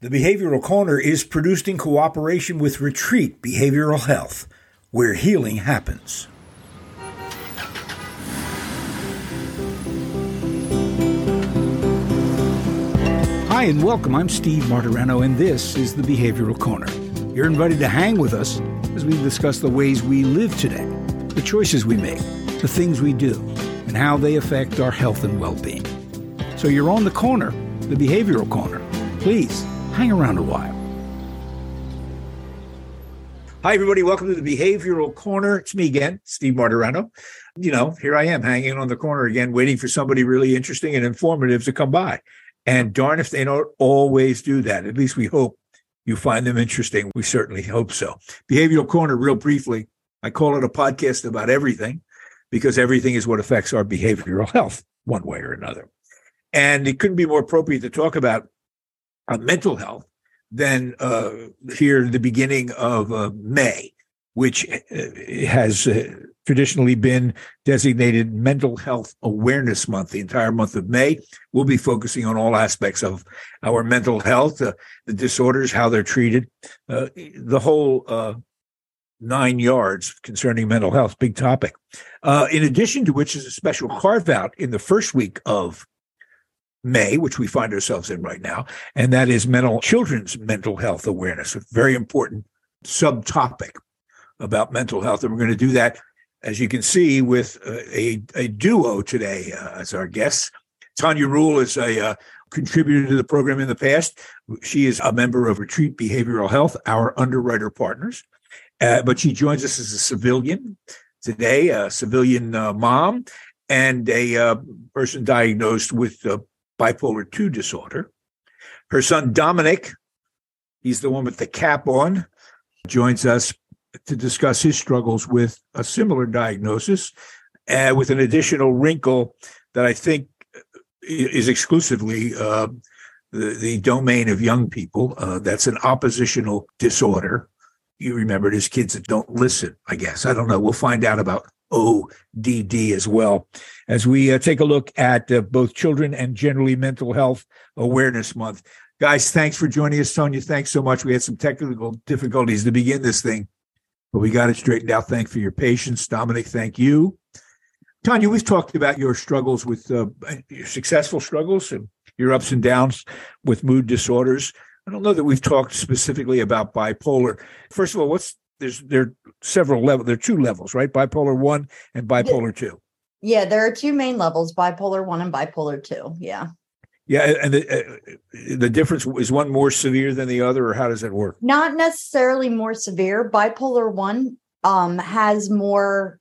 The Behavioral Corner is produced in cooperation with Retreat Behavioral Health, where healing happens. Hi, and welcome. I'm Steve Martorano, and this is the Behavioral Corner. You're invited to hang with us as we discuss the ways we live today, the choices we make, the things we do, and how they affect our health and well being. So you're on the corner, the Behavioral Corner. Please hang around a while. Hi, everybody. Welcome to the Behavioral Corner. It's me again, Steve Martorano. You know, here I am hanging on the corner again, waiting for somebody really interesting and informative to come by. And darn if they don't always do that. At least we hope you find them interesting. We certainly hope so. Behavioral Corner, real briefly, I call it a podcast about everything because everything is what affects our behavioral health one way or another. And it couldn't be more appropriate to talk about uh, mental health than uh, here the beginning of uh, May, which uh, has uh, traditionally been designated Mental Health Awareness Month. The entire month of May, we'll be focusing on all aspects of our mental health, uh, the disorders, how they're treated, the whole nine yards concerning mental health, big topic. in addition to which is a special carve out in the first week of May, which we find ourselves in right now, and that is mental children's mental health awareness, a very important subtopic about mental health. And we're going to do that, as you can see, with a, a duo today uh, as our guests. Tanya Ruhl is a uh, contributor to the program in the past. She is a member of Retreat Behavioral Health, our underwriter partners, uh, but she joins us as a civilian today, a civilian uh, mom, and a uh, person diagnosed with uh, bipolar 2 disorder. Her son, Dominic, he's the one with the cap on, joins us to discuss his struggles with a similar diagnosis, uh, with an additional wrinkle that I think is exclusively uh, the, the, domain of young people. Uh, that's an oppositional disorder. You remember it as kids that don't listen, I guess. I don't know. We'll find out about ODD as well as we uh, take a look at uh, both children and generally mental health awareness month. Guys, thanks for joining us. Sonia, thanks so much. We had some technical difficulties to begin this thing, but we got it straightened out. Thanks for your patience. Dominic, thank you. Tanya, we've talked about your struggles with uh, your successful struggles and your ups and downs with mood disorders. I don't know that we've talked specifically about bipolar. First of all, what's there's there several levels. There are two levels, right? Bipolar one and bipolar two. Yeah, there are two main levels: bipolar one and bipolar two. Yeah. Yeah, and the uh, the difference is one more severe than the other, or how does that work? Not necessarily more severe. Bipolar one um, has more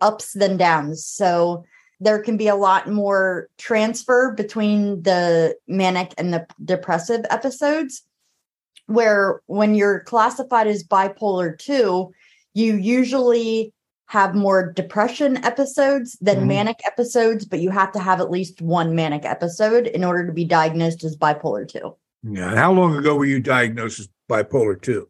ups than downs, so there can be a lot more transfer between the manic and the depressive episodes where when you're classified as bipolar 2 you usually have more depression episodes than mm-hmm. manic episodes but you have to have at least one manic episode in order to be diagnosed as bipolar 2 yeah how long ago were you diagnosed as bipolar 2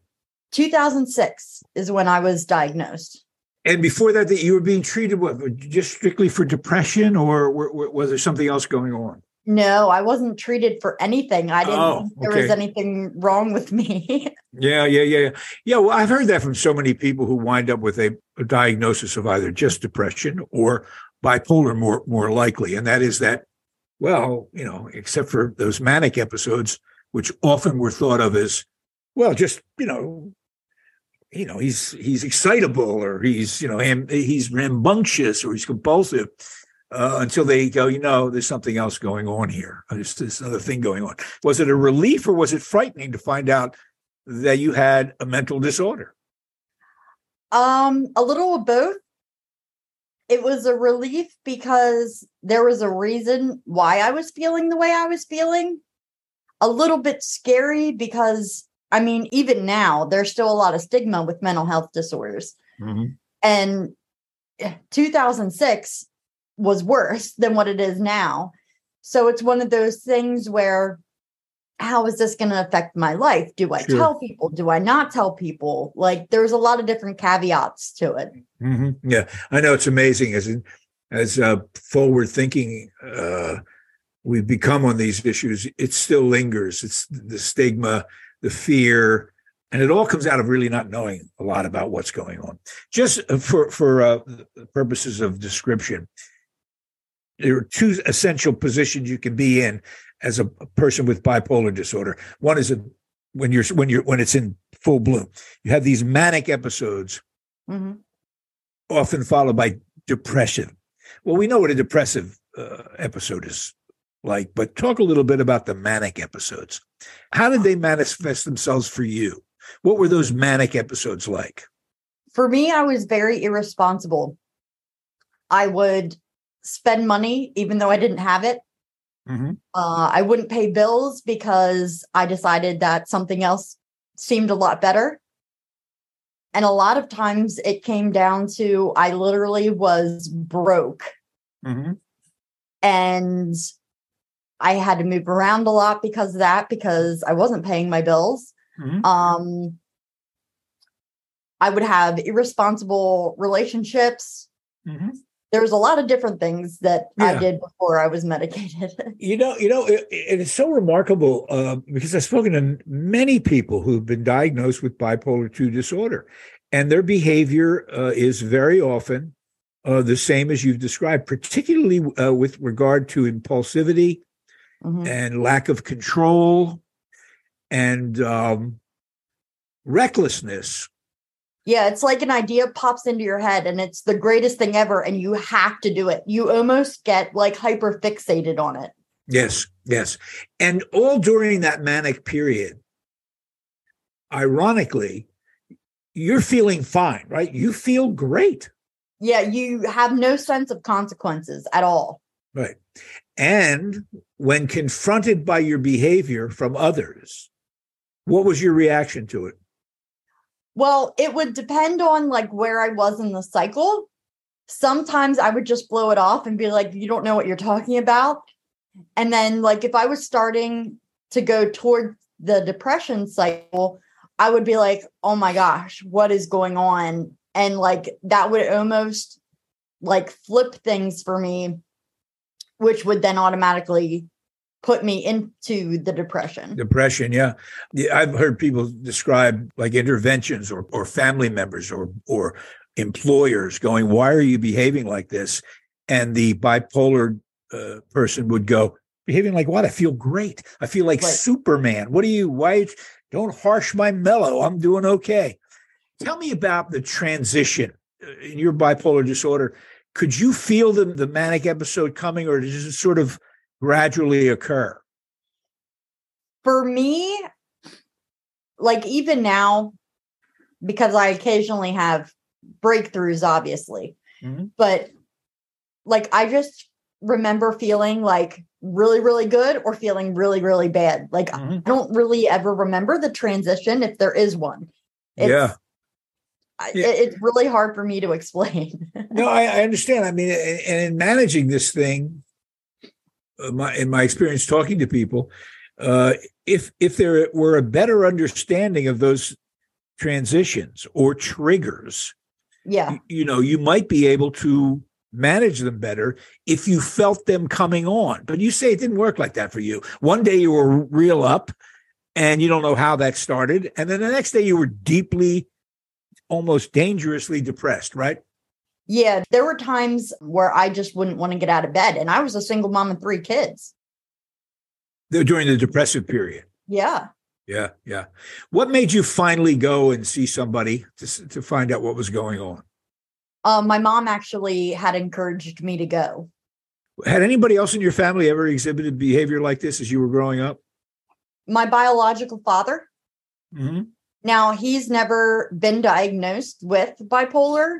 2006 is when i was diagnosed. And before that that you were being treated what just strictly for depression or was there something else going on no, I wasn't treated for anything. I didn't oh, think there okay. was anything wrong with me. yeah, yeah, yeah. Yeah, well, I've heard that from so many people who wind up with a, a diagnosis of either just depression or bipolar more more likely. And that is that, well, you know, except for those manic episodes, which often were thought of as, well, just, you know, you know, he's he's excitable or he's, you know, he's rambunctious or he's compulsive uh, until they go, you know, there's something else going on here. There's this other thing going on. Was it a relief or was it frightening to find out that you had a mental disorder? Um, a little of both. It was a relief because there was a reason why I was feeling the way I was feeling. A little bit scary because, I mean, even now, there's still a lot of stigma with mental health disorders. Mm-hmm. And 2006, was worse than what it is now. So it's one of those things where how is this going to affect my life? Do I sure. tell people? Do I not tell people? Like there's a lot of different caveats to it. Mm-hmm. Yeah, I know it's amazing as as uh, forward thinking uh, we've become on these issues, it still lingers. It's the stigma, the fear, and it all comes out of really not knowing a lot about what's going on. Just for for uh, purposes of description, there are two essential positions you can be in as a person with bipolar disorder. One is a, when you're when you're when it's in full bloom. You have these manic episodes, mm-hmm. often followed by depression. Well, we know what a depressive uh, episode is like, but talk a little bit about the manic episodes. How did they manifest themselves for you? What were those manic episodes like? For me, I was very irresponsible. I would spend money even though I didn't have it. Mm-hmm. Uh, I wouldn't pay bills because I decided that something else seemed a lot better. And a lot of times it came down to I literally was broke. Mm-hmm. And I had to move around a lot because of that, because I wasn't paying my bills. Mm-hmm. Um, I would have irresponsible relationships. Mm-hmm there was a lot of different things that yeah. I did before I was medicated. you know, you know, it, it is so remarkable uh, because I've spoken to many people who've been diagnosed with bipolar two disorder, and their behavior uh, is very often uh, the same as you've described, particularly uh, with regard to impulsivity mm-hmm. and lack of control and um, recklessness yeah, it's like an idea pops into your head and it's the greatest thing ever and you have to do it. You almost get like hyper fixated on it. Yes, yes. And all during that manic period, ironically, you're feeling fine, right? You feel great. Yeah, you have no sense of consequences at all. Right. And when confronted by your behavior from others, what was your reaction to it? Well, it would depend on like where I was in the cycle. Sometimes I would just blow it off and be like, you don't know what you're talking about. And then, like, if I was starting to go toward the depression cycle, I would be like, oh my gosh, what is going on? And like, that would almost like flip things for me, which would then automatically put me into the depression. Depression, yeah. yeah. I've heard people describe like interventions or or family members or or employers going, "Why are you behaving like this?" And the bipolar uh, person would go, "Behaving like what? I feel great. I feel like right. Superman. What do you? Why don't harsh my mellow? I'm doing okay." Tell me about the transition uh, in your bipolar disorder. Could you feel the, the manic episode coming, or does it sort of gradually occur? For me, like even now, because I occasionally have breakthroughs, obviously, mm-hmm. but like I just remember feeling like really, really good or feeling really, really bad. Like mm-hmm. I don't really ever remember the transition if there is one. It's, yeah. yeah. it's really hard for me to explain. no, I, I, understand. I mean, and in managing this thing, my, in my experience talking to people, uh, if if there were a better understanding of those transitions or triggers, yeah, you, you know, you might be able to manage them better if you felt them coming on. But you say it didn't work like that for you. One day you were real up, and you don't know how that started, and then the next day you were deeply, almost dangerously depressed, right? Yeah, there were times where I just wouldn't want to get out of bed. And I was a single mom of three kids. During the depressive period. Yeah. Yeah. Yeah. What made you finally go and see somebody to, to find out what was going on? Uh, my mom actually had encouraged me to go. Had anybody else in your family ever exhibited behavior like this as you were growing up? My biological father. Mm-hmm. Now, he's never been diagnosed with bipolar,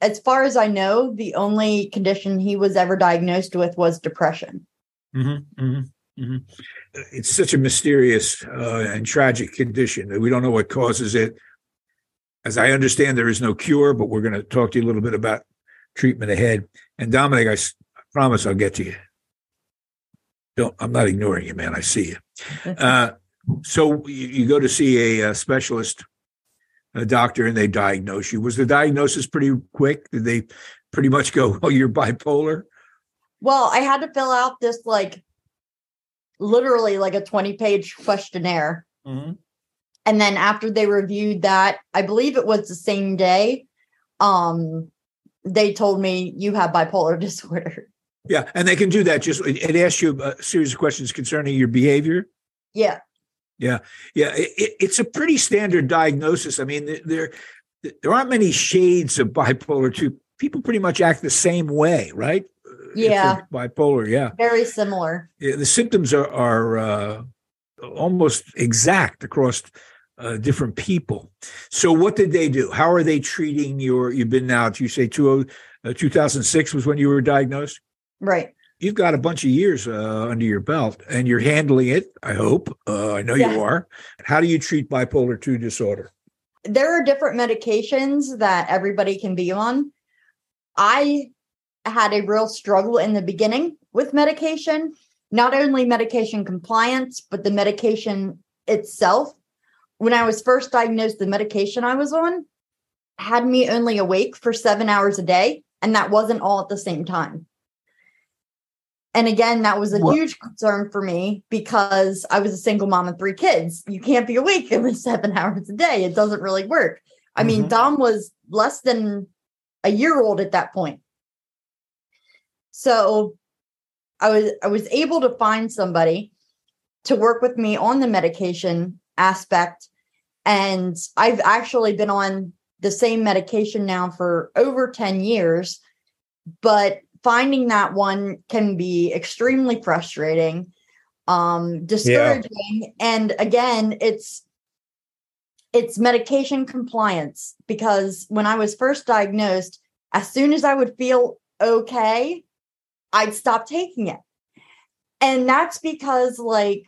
as far as I know, the only condition he was ever diagnosed with was depression. Mm-hmm, mm-hmm, mm-hmm. It's such a mysterious uh, and tragic condition that we don't know what causes it. As I understand, there is no cure, but we're going to talk to you a little bit about treatment ahead. And Dominic, I, I promise I'll get to you. Don't, I'm not ignoring you, man. I see you. Uh, so you, you, go to see a, a specialist a doctor and they diagnose you. Was the diagnosis pretty quick? Did they pretty much go, "Oh, you're bipolar"? Well, I had to fill out this like literally like a 20 page questionnaire. Mhm. And then after they reviewed that, I believe it was the same day, um, they told me you have bipolar disorder. Yeah, and they can do that. Just it asks you a series of questions concerning your behavior. Yeah. Yeah, it, it- it's a pretty standard diagnosis. I mean, there there aren't many shades of bipolar two. People pretty much act the same way, right? Yeah. bipolar. Yeah. Very similar. Yeah, the symptoms are are uh, almost exact across uh, different people. So, what did they do? How are they treating your? You've been now. You say two, uh, 2006 was when you were diagnosed. Right. You've got a bunch of years uh, under your belt, and you're handling it. I hope. Uh, I know Yeah. you are. How do you treat bipolar two disorder? There are different medications that everybody can be on. I had a real struggle in the beginning with medication, not only medication compliance, but the medication itself. When I was first diagnosed, the medication I was on had me only awake for seven hours a day, and that wasn't all at the same time. And again, that was a What- huge concern for me because I was a single mom of three kids. You can't be awake every seven hours a day. It doesn't really work. I mean, Mhm. Dom was less than a year old at that point. So I was I was able to find somebody to work with me on the medication aspect. And I've actually been on the same medication now for over 10 years. But finding that one can be extremely frustrating, um, discouraging. And again, it's it's medication compliance because when I was first diagnosed, as soon as I would feel okay, I'd stop taking it. And that's because, like,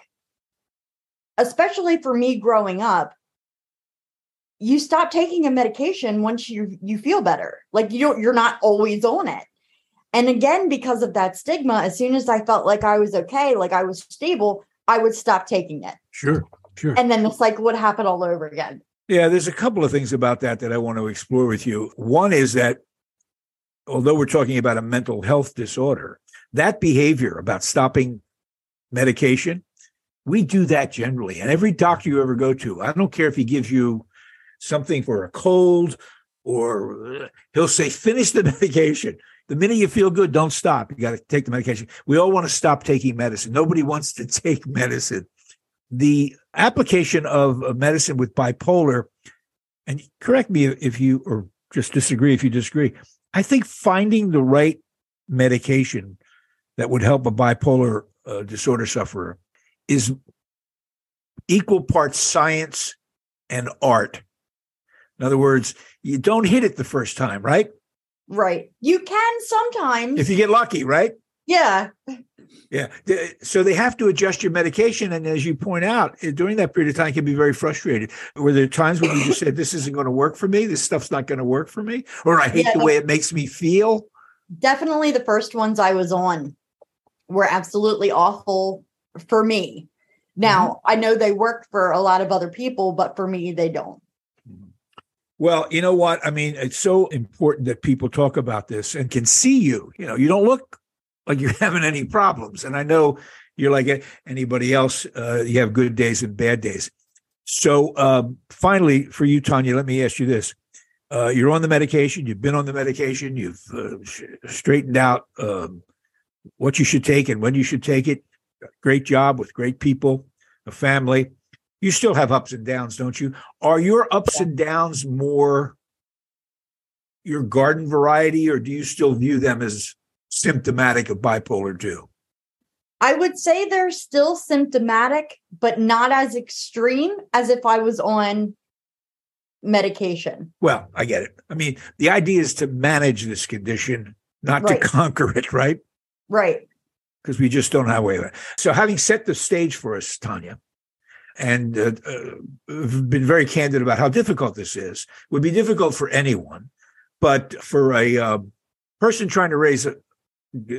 especially for me growing up, you stop taking a medication once you you feel better. Like you don't you're not always on it. And again, because of that stigma, as soon as I felt like I was okay, like I was stable, I would stop taking it. Sure, sure. And then the cycle would happen all over again. Yeah, there's a couple of things about that that I want to explore with you. One is that although we're talking about a mental health disorder, that behavior about stopping medication, we do that generally. And every doctor you ever go to, I don't care if he gives you something for a cold or uh, he'll say, finish the medication. The minute you feel good, don't stop. You got to take the medication. We all want to stop taking medicine. Nobody wants to take medicine. The application of medicine with bipolar, and correct me if you or just disagree if you disagree. I think finding the right medication that would help a bipolar uh, disorder sufferer is equal parts science and art. In other words, you don't hit it the first time, right? Right. You can sometimes. If you get lucky, right? yeah. Yeah. So they have to adjust your medication. And as you point out, eh, during that period of time, it can be very frustrated. Were there times when you just said, This isn't going to work for me? This stuff's not going to work for me? Or I hate the way it makes me feel? Definitely the first ones I was on were absolutely awful for me. Now, I know they work for a lot of other people, but for me, they don't. Well, you know what? I mean, it's so important that people talk about this and can see you. You know, you don't look like you're having any problems. And I know you're like anybody else, uh, you have good days and bad days. So, um, finally, for you, Tanya, let me ask you this. Uh, you're on the medication, you've been on the medication, you've uh, sh- straightened out um, what you should take and when you should take it. Great job with great people, a family. You still have ups and downs, don't you? Are your ups and downs more your garden variety, or do you still view them as symptomatic of bipolar 2? I would say they're still symptomatic, but not as extreme as if I was on medication. Well, I get it. I mean, the idea is to manage this condition, not Right. to conquer it, right? Right. Because we just don't have a way of it. So, having set the stage for us, Tanya, and uh, uh, been very candid about how difficult this is, would be difficult for anyone, but for a uh, person trying to raise a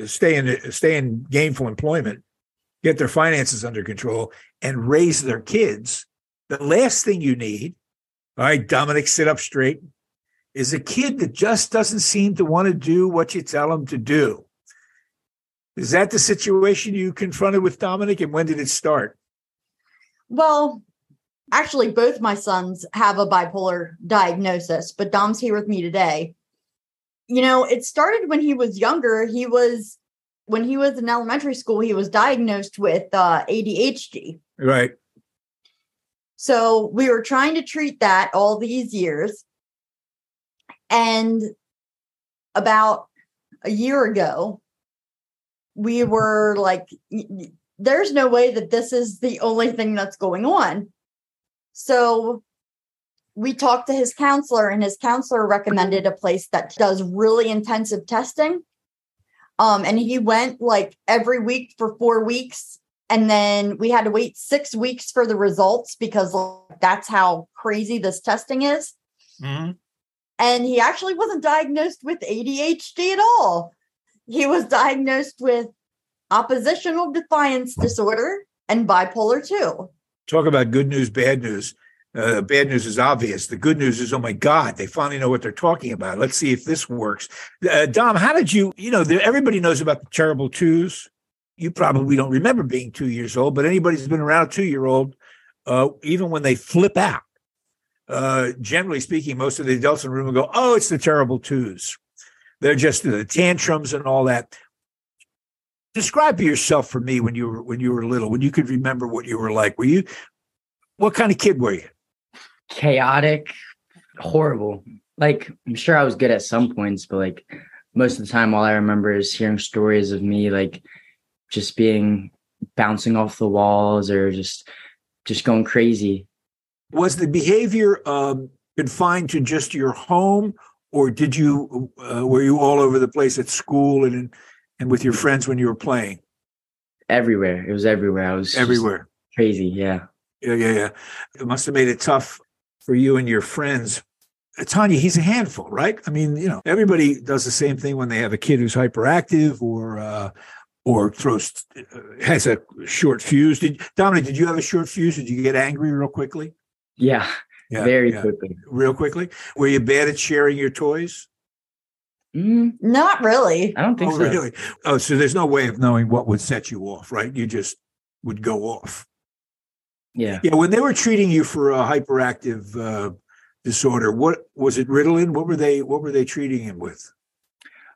stay in stay in gainful employment, get their finances under control, and raise their kids, the last thing you need, all right, Dominic, sit up straight, is a kid that just doesn't seem to want to do what you tell him to do. Is that the situation you confronted with Dominic, and when did it start? Well, actually, both my sons have a bipolar diagnosis, but Dom's here with me today. You know, it started when he was younger. He was, when he was in elementary school, he was diagnosed with uh, ADHD. Right. So we were trying to treat that all these years. And about a year ago, we were like, there's no way that this is the only thing that's going on. So we talked to his counselor, and his counselor recommended a place that does really intensive testing. Um, and he went like every week for four weeks. And then we had to wait six weeks for the results because like, that's how crazy this testing is. Mm-hmm. And he actually wasn't diagnosed with ADHD at all he was diagnosed with oppositional defiance disorder and bipolar 2. Talk about good news, bad news. Uh, bad news is obvious. The good news is, oh my God, they finally know what they're talking about. Let's see if this works. Uh, Dom, how did you, you know, everybody knows about the terrible twos. You probably don't remember being two years old, but anybody who's been around a two year old, uh, even when they flip out, uh, generally speaking, most of the adults in the room will go, oh, it's the terrible twos. They're just the tantrums and all that. Describe yourself for me when you were when you were little, when you could remember what you were like. Were you what kind of kid were you? Chaotic, horrible. Like I'm sure I was good at some points, but like most of the time all I remember is hearing stories of me like just being bouncing off the walls or just just going crazy. Was the behavior um, confined to just your home or did you uh, were you all over the place at school and and with your friends when you were playing? Everywhere. It was everywhere. I was everywhere. Crazy, yeah. Yeah, yeah, yeah. It must have made it tough for you and your friends. Uh, Tanya, he's a handful, right? I mean, you know, everybody does the same thing when they have a kid who's hyperactive or uh, or throws uh, has a short fuse. Did Dominic? Did you have a short fuse? Did you get angry real quickly? Yeah, yeah, very yeah. quickly. Real quickly. Were you bad at sharing your toys? Mm, not really. I don't think oh, so. Really? Oh, so there's no way of knowing what would set you off, right? You just would go off. Yeah. Yeah. When they were treating you for a hyperactive uh, disorder, what was it? Ritalin. What were they? What were they treating him with?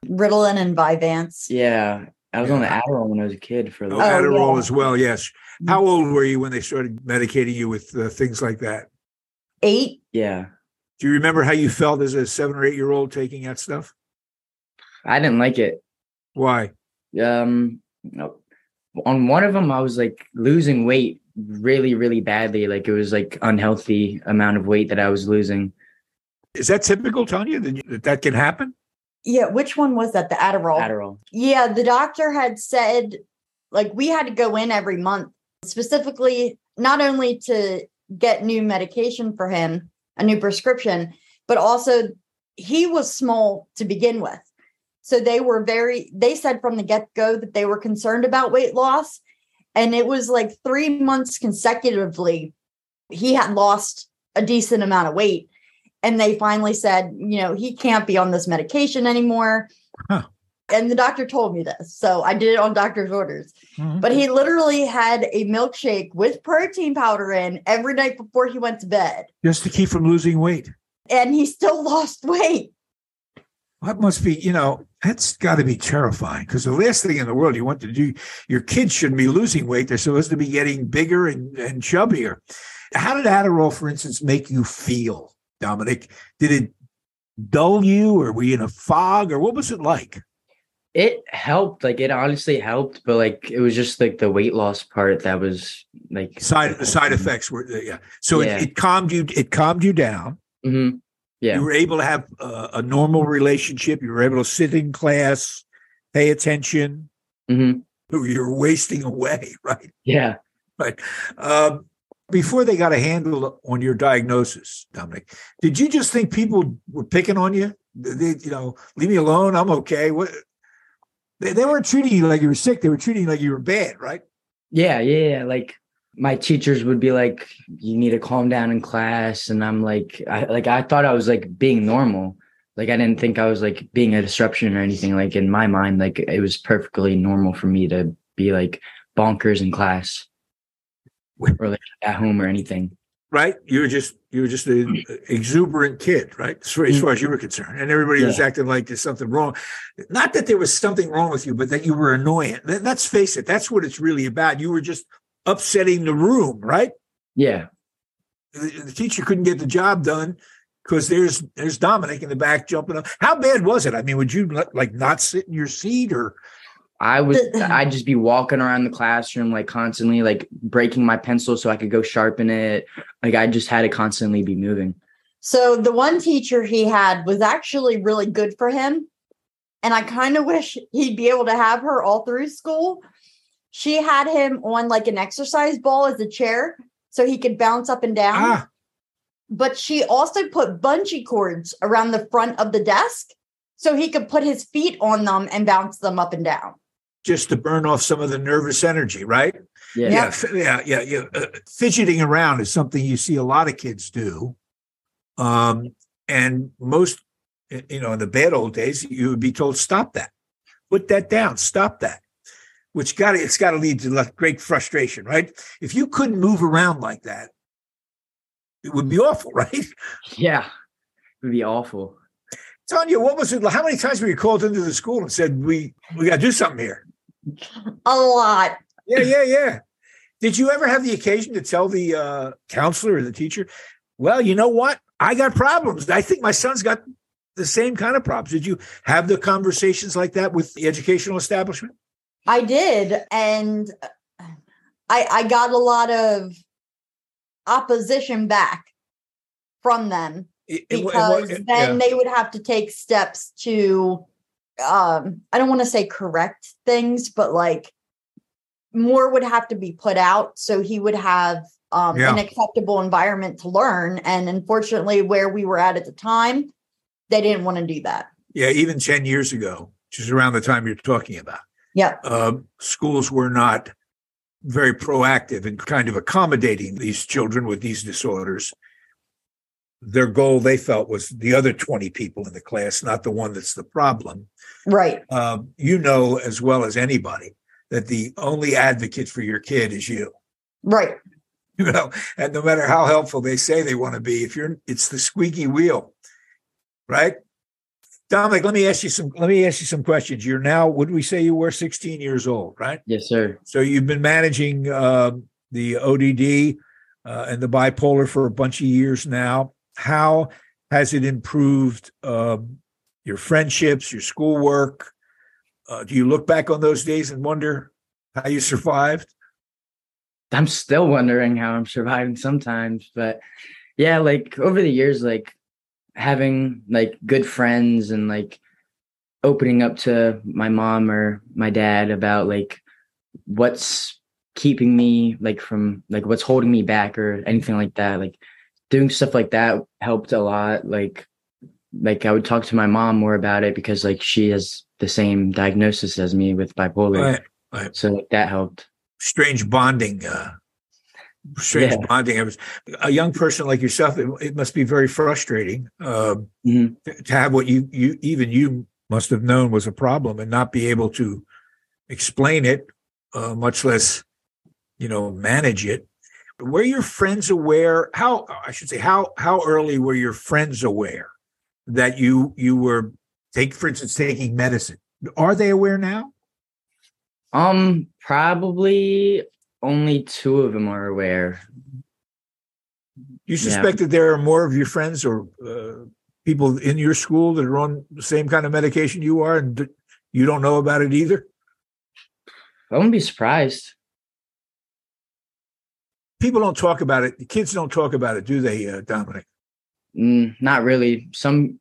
Ritalin and Vyvanse. Yeah, I was yeah. on the Adderall when I was a kid for. Oh, Adderall yeah. as well. Yes. How old were you when they started medicating you with uh, things like that? eight. Yeah. Do you remember how you felt as a seven or eight year old taking that stuff? I didn't like it. Why? Um, on one of them, I was like losing weight really, really badly. Like it was like unhealthy amount of weight that I was losing. Is that typical, Tanya? That that can happen? Yeah. Which one was that? The Adderall. Adderall. Yeah. The doctor had said like we had to go in every month, specifically not only to get new medication for him, a new prescription, but also he was small to begin with. So they were very, they said from the get go that they were concerned about weight loss. And it was like three months consecutively, he had lost a decent amount of weight. And they finally said, you know, he can't be on this medication anymore. Huh and the doctor told me this so i did it on doctor's orders mm-hmm. but he literally had a milkshake with protein powder in every night before he went to bed just to keep from losing weight and he still lost weight that must be you know that's got to be terrifying because the last thing in the world you want to do your kids shouldn't be losing weight they're supposed to be getting bigger and, and chubbier. How did adderall for instance make you feel dominic? Did it dull you? Or were you in a fog or what was it like? It helped like it honestly helped but like it was just like the weight loss part that was like side the side effects were yeah. So yeah. It, it, calmed you it calmed you down. Mm-hmm. Yeah. You were able to have a, a, normal relationship. You were able to sit in class pay attention. Mm-hmm. you're wasting away right? Yeah. Right. Um, before they got a handle on your diagnosis dominic did you just think people were picking on you? They, you know leave me alone. I'm okay. What? They, they weren't treating you like you were sick. They were treating you like you were bad, right? Yeah, yeah, yeah. Like my teachers would be like, "You need to calm down in class," and I'm like, I like I thought I was like being normal, Like I didn't think I was like being a disruption or anything. Like in my mind, like it was perfectly normal for me to be like bonkers in class or like at home or anything. right? You were just you were just an exuberant kid, right? As far, as far as you were concerned, and everybody was acting like there's something wrong. Not that there was something wrong with you, but that you were annoying. Let's face it, that's what it's really about. You were just upsetting the room, right? Yeah. The, the teacher couldn't get the job done because there's there's Dominic in the back jumping up. How bad was it? I mean, would you like not sit in your seat or? I was I'd just be walking around the classroom like constantly like breaking my pencil so I could go sharpen it. Like I just had to constantly be moving. So the one teacher he had was actually really good for him. And I kind of wish he'd be able to have her all through school. She had him on like an exercise ball as a chair so he could bounce up and down. Ah, But she also put bungee cords around the front of the desk so he could put his feet on them and bounce them up and down. just to burn off some of the nervous energy, right? Yeah. yeah, f- yeah, yeah, yeah. Uh, fidgeting around is something you see a lot of kids do, um, and most, you know, in the bad old days, you would be told, "Stop that, put that down, stop that," which got to it's got to lead to great frustration, right? If you couldn't move around like that, it would be awful, right? Yeah. It would be awful. Tanya, what was it? How many times were you called into the school and said, "We we got to do something here"? A lot. Yeah, yeah, yeah. Did you ever have the occasion to tell the uh, counselor or the teacher, well, you know what? I got problems. I think my son's got the same kind of problems. Did you have the conversations like that with the educational establishment? I did. And I I got a lot of opposition back from them. It- it- it because it- then yeah. they would have to take steps to um i don't want to say correct things but like more would have to be put out so he would have um Yeah. an acceptable environment to learn and unfortunately where we were at at the time they didn't want to do that yeah, even 10 years ago, which is around the time you're talking about, yep um, schools were not very proactive in kind of accommodating these children with these disorders. Their goal, they felt, was the other 20 people in the class, not the one that's the problem. right um, you know as well as anybody that the only advocate for your kid is you. right You know, and no matter how helpful they say they want to be, if you're, it's the squeaky wheel, right? Dominic, let me ask you some. Let me ask you some questions. You're now, would we say you were 16 years old, right? Yes, sir. So you've been managing um, the ODD uh, and the bipolar for a bunch of years now. How has it improved um, your friendships, your schoolwork? Uh, do you look back on those days and wonder how you survived? I'm still wondering how I'm surviving sometimes, but yeah, like over the years, like having like good friends and like opening up to my mom or my dad about like what's keeping me like from like what's holding me back or anything like that. Like doing stuff like that helped a lot. Like like I would talk to my mom more about it because like she has the same diagnosis as me with bipolar. Right. So like, that helped. Strange bonding. Uh, strange Yeah. bonding. I was a young person like yourself. It, it must be very frustrating Mhm. to to have what you you even you must have known was a problem and not be able to explain it, uh, much less you know manage it. Were your friends aware? How I should say how how early were your friends aware that you you were take for instance taking medicine? Are they aware now? Um, probably only two of them are aware. You Yeah. suspect that there are more of your friends or uh, people in your school that are on the same kind of medication you are, and you don't know about it either. I wouldn't be surprised. People don't talk about it. The kids don't talk about it, do they, uh, Dominic? Mm, not really. Some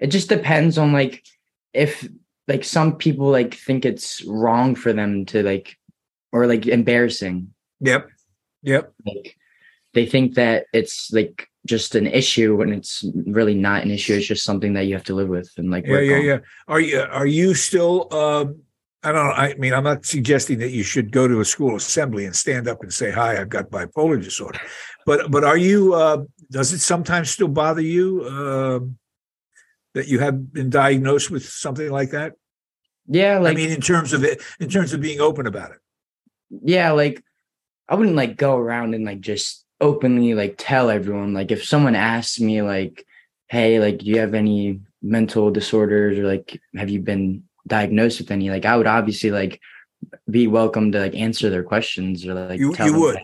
it just depends on like if like some people like think it's wrong for them to like or like embarrassing. Yep. Yep. Like they think that it's like just an issue when it's really not an issue. It's just something that you have to live with and like Yeah. Yeah. on. Yeah. Are you are you still? Um, I don't know. I mean, I'm not suggesting that you should go to a school assembly and stand up and say, "Hi, I've got bipolar disorder," but but are you? Uh, does it sometimes still bother you? Um, that you have been diagnosed with something like that? Yeah, like I mean, in terms of it, in terms of being open about it. Yeah, like I wouldn't like go around and like just openly like tell everyone. Like if someone asks me like, hey, like do you have any mental disorders or like have you been diagnosed with any? Like I would obviously like be welcome to like answer their questions or like You- tell you would.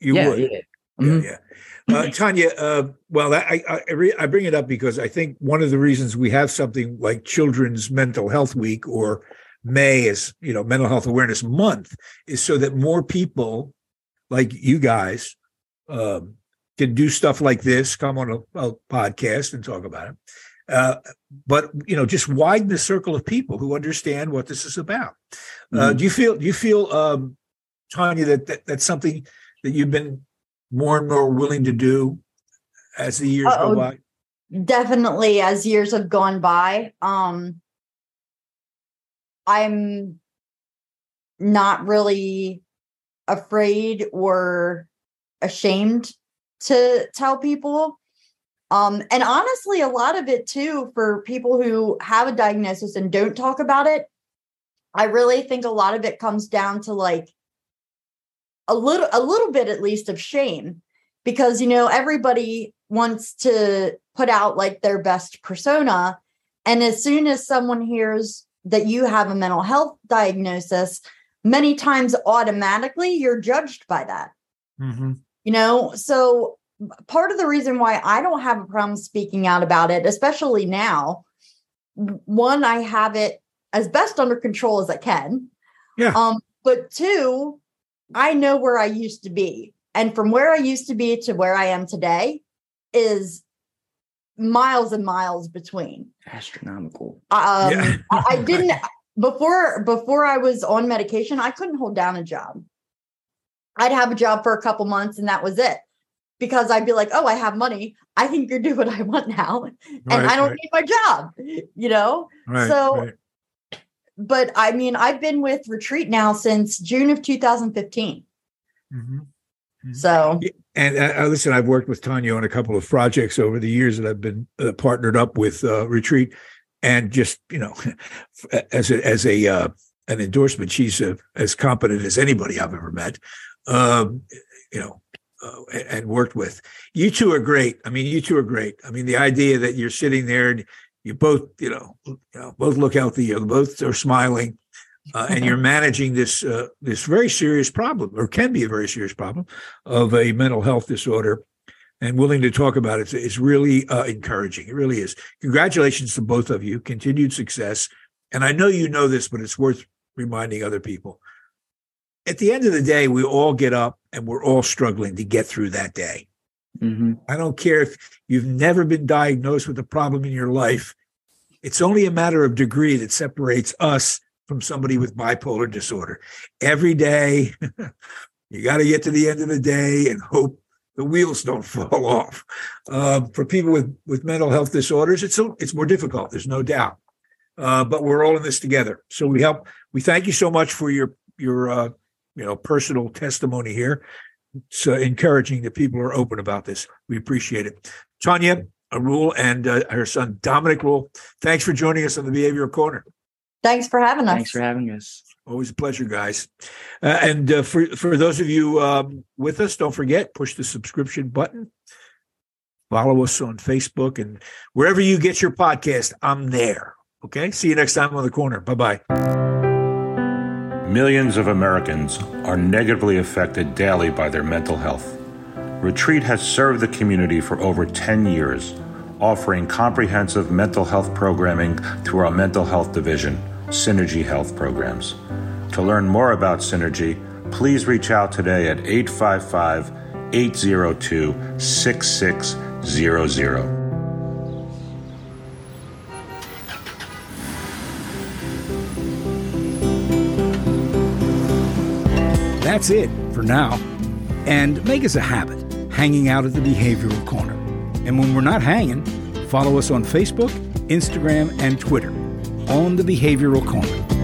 You yeah, would. yeah. Yeah, Mhm. yeah. Uh, Tanya, uh, well, I I, I, re- I bring it up because I think one of the reasons we have something like Children's Mental Health Week or May is you know Mental Health Awareness Month is so that more people like you guys um, can do stuff like this, come on a, a podcast and talk about it. Uh, but you know, just widen the circle of people who understand what this is about. Uh, Mhm. do you feel? Do you feel, um, Tanya, that, that that's something that you've been more and more willing to do as the years Uh-oh. go by? definitely as years have gone by um i'm not really afraid or ashamed to tell people. Um and honestly a lot of it too for people who have a diagnosis and don't talk about it i really think a lot of it comes down to like a little a little bit at least of shame. Because you know everybody wants to put out like their best persona. And as soon as someone hears that you have a mental health diagnosis many times automatically you're judged by that Mm-hmm. you know so part of the reason why i don't have a problem speaking out about it especially now one i have it as best under control as i can Yeah. um but two i know where i used to be and from where i used to be to where i am today is miles and miles between Astronomical. um Yeah. I, I didn't before before i was on medication i couldn't hold down a job i'd have a job for a couple months and that was it because i'd be like oh i have money i can go do what i want now and i don't need my job you know right, so- right. but i mean i've been with retreat now since june of 2015 Mhm. So And uh, listen, I've worked with Tanya on a couple of projects over the years that I've been uh, partnered up with uh, Retreat, and just you know, as a as a uh, an endorsement, she's uh, as competent as anybody I've ever met. Um, you know, uh, and, and worked with. You two are great. I mean, you two are great. I mean, the idea that you're sitting there and you both, you know, you know both look healthy, you both are smiling, uh, and you're managing this uh, this very serious problem, or can be a very serious problem, of a mental health disorder, and willing to talk about it is really uh, encouraging. It really is. Congratulations to both of you. Continued success. And I know you know this, but it's worth reminding other people. At the end of the day, we all get up and we're all struggling to get through that day. hmm I don't care if you've never been diagnosed with a problem in your life. It's only a matter of degree that separates us from somebody with bipolar disorder. Every day, you got to get to the end of the day and hope the wheels don't fall off. Uh, for people with, with mental health disorders, it's a, it's more difficult. There's no doubt. Uh, but we're all in this together. So we help. We thank you so much for your your uh, you know personal testimony here it's uh, encouraging that people are open about this. We appreciate it. Tanya Ruhl and uh, her son Dominic Ruhl, thanks for joining us on the Behavioral Corner. Thanks for having us Thanks for having us. Always a pleasure, guys. Uh, and uh, for for those of you um, with us, don't forget push the subscription button. Follow us on Facebook and wherever you get your podcast. I'm there. Okay. See you next time on the corner. Bye bye. Millions of Americans are negatively affected daily by their mental health. Retreat has served the community for over 10 years, offering comprehensive mental health programming through our mental health division, Synergy Health Programs. To learn more about Synergy, please reach out today at 855 802 6600. That's it for now. And make us a habit hanging out at the Behavioral Corner. And when we're not hanging, follow us on Facebook, Instagram, and Twitter on the Behavioral Corner.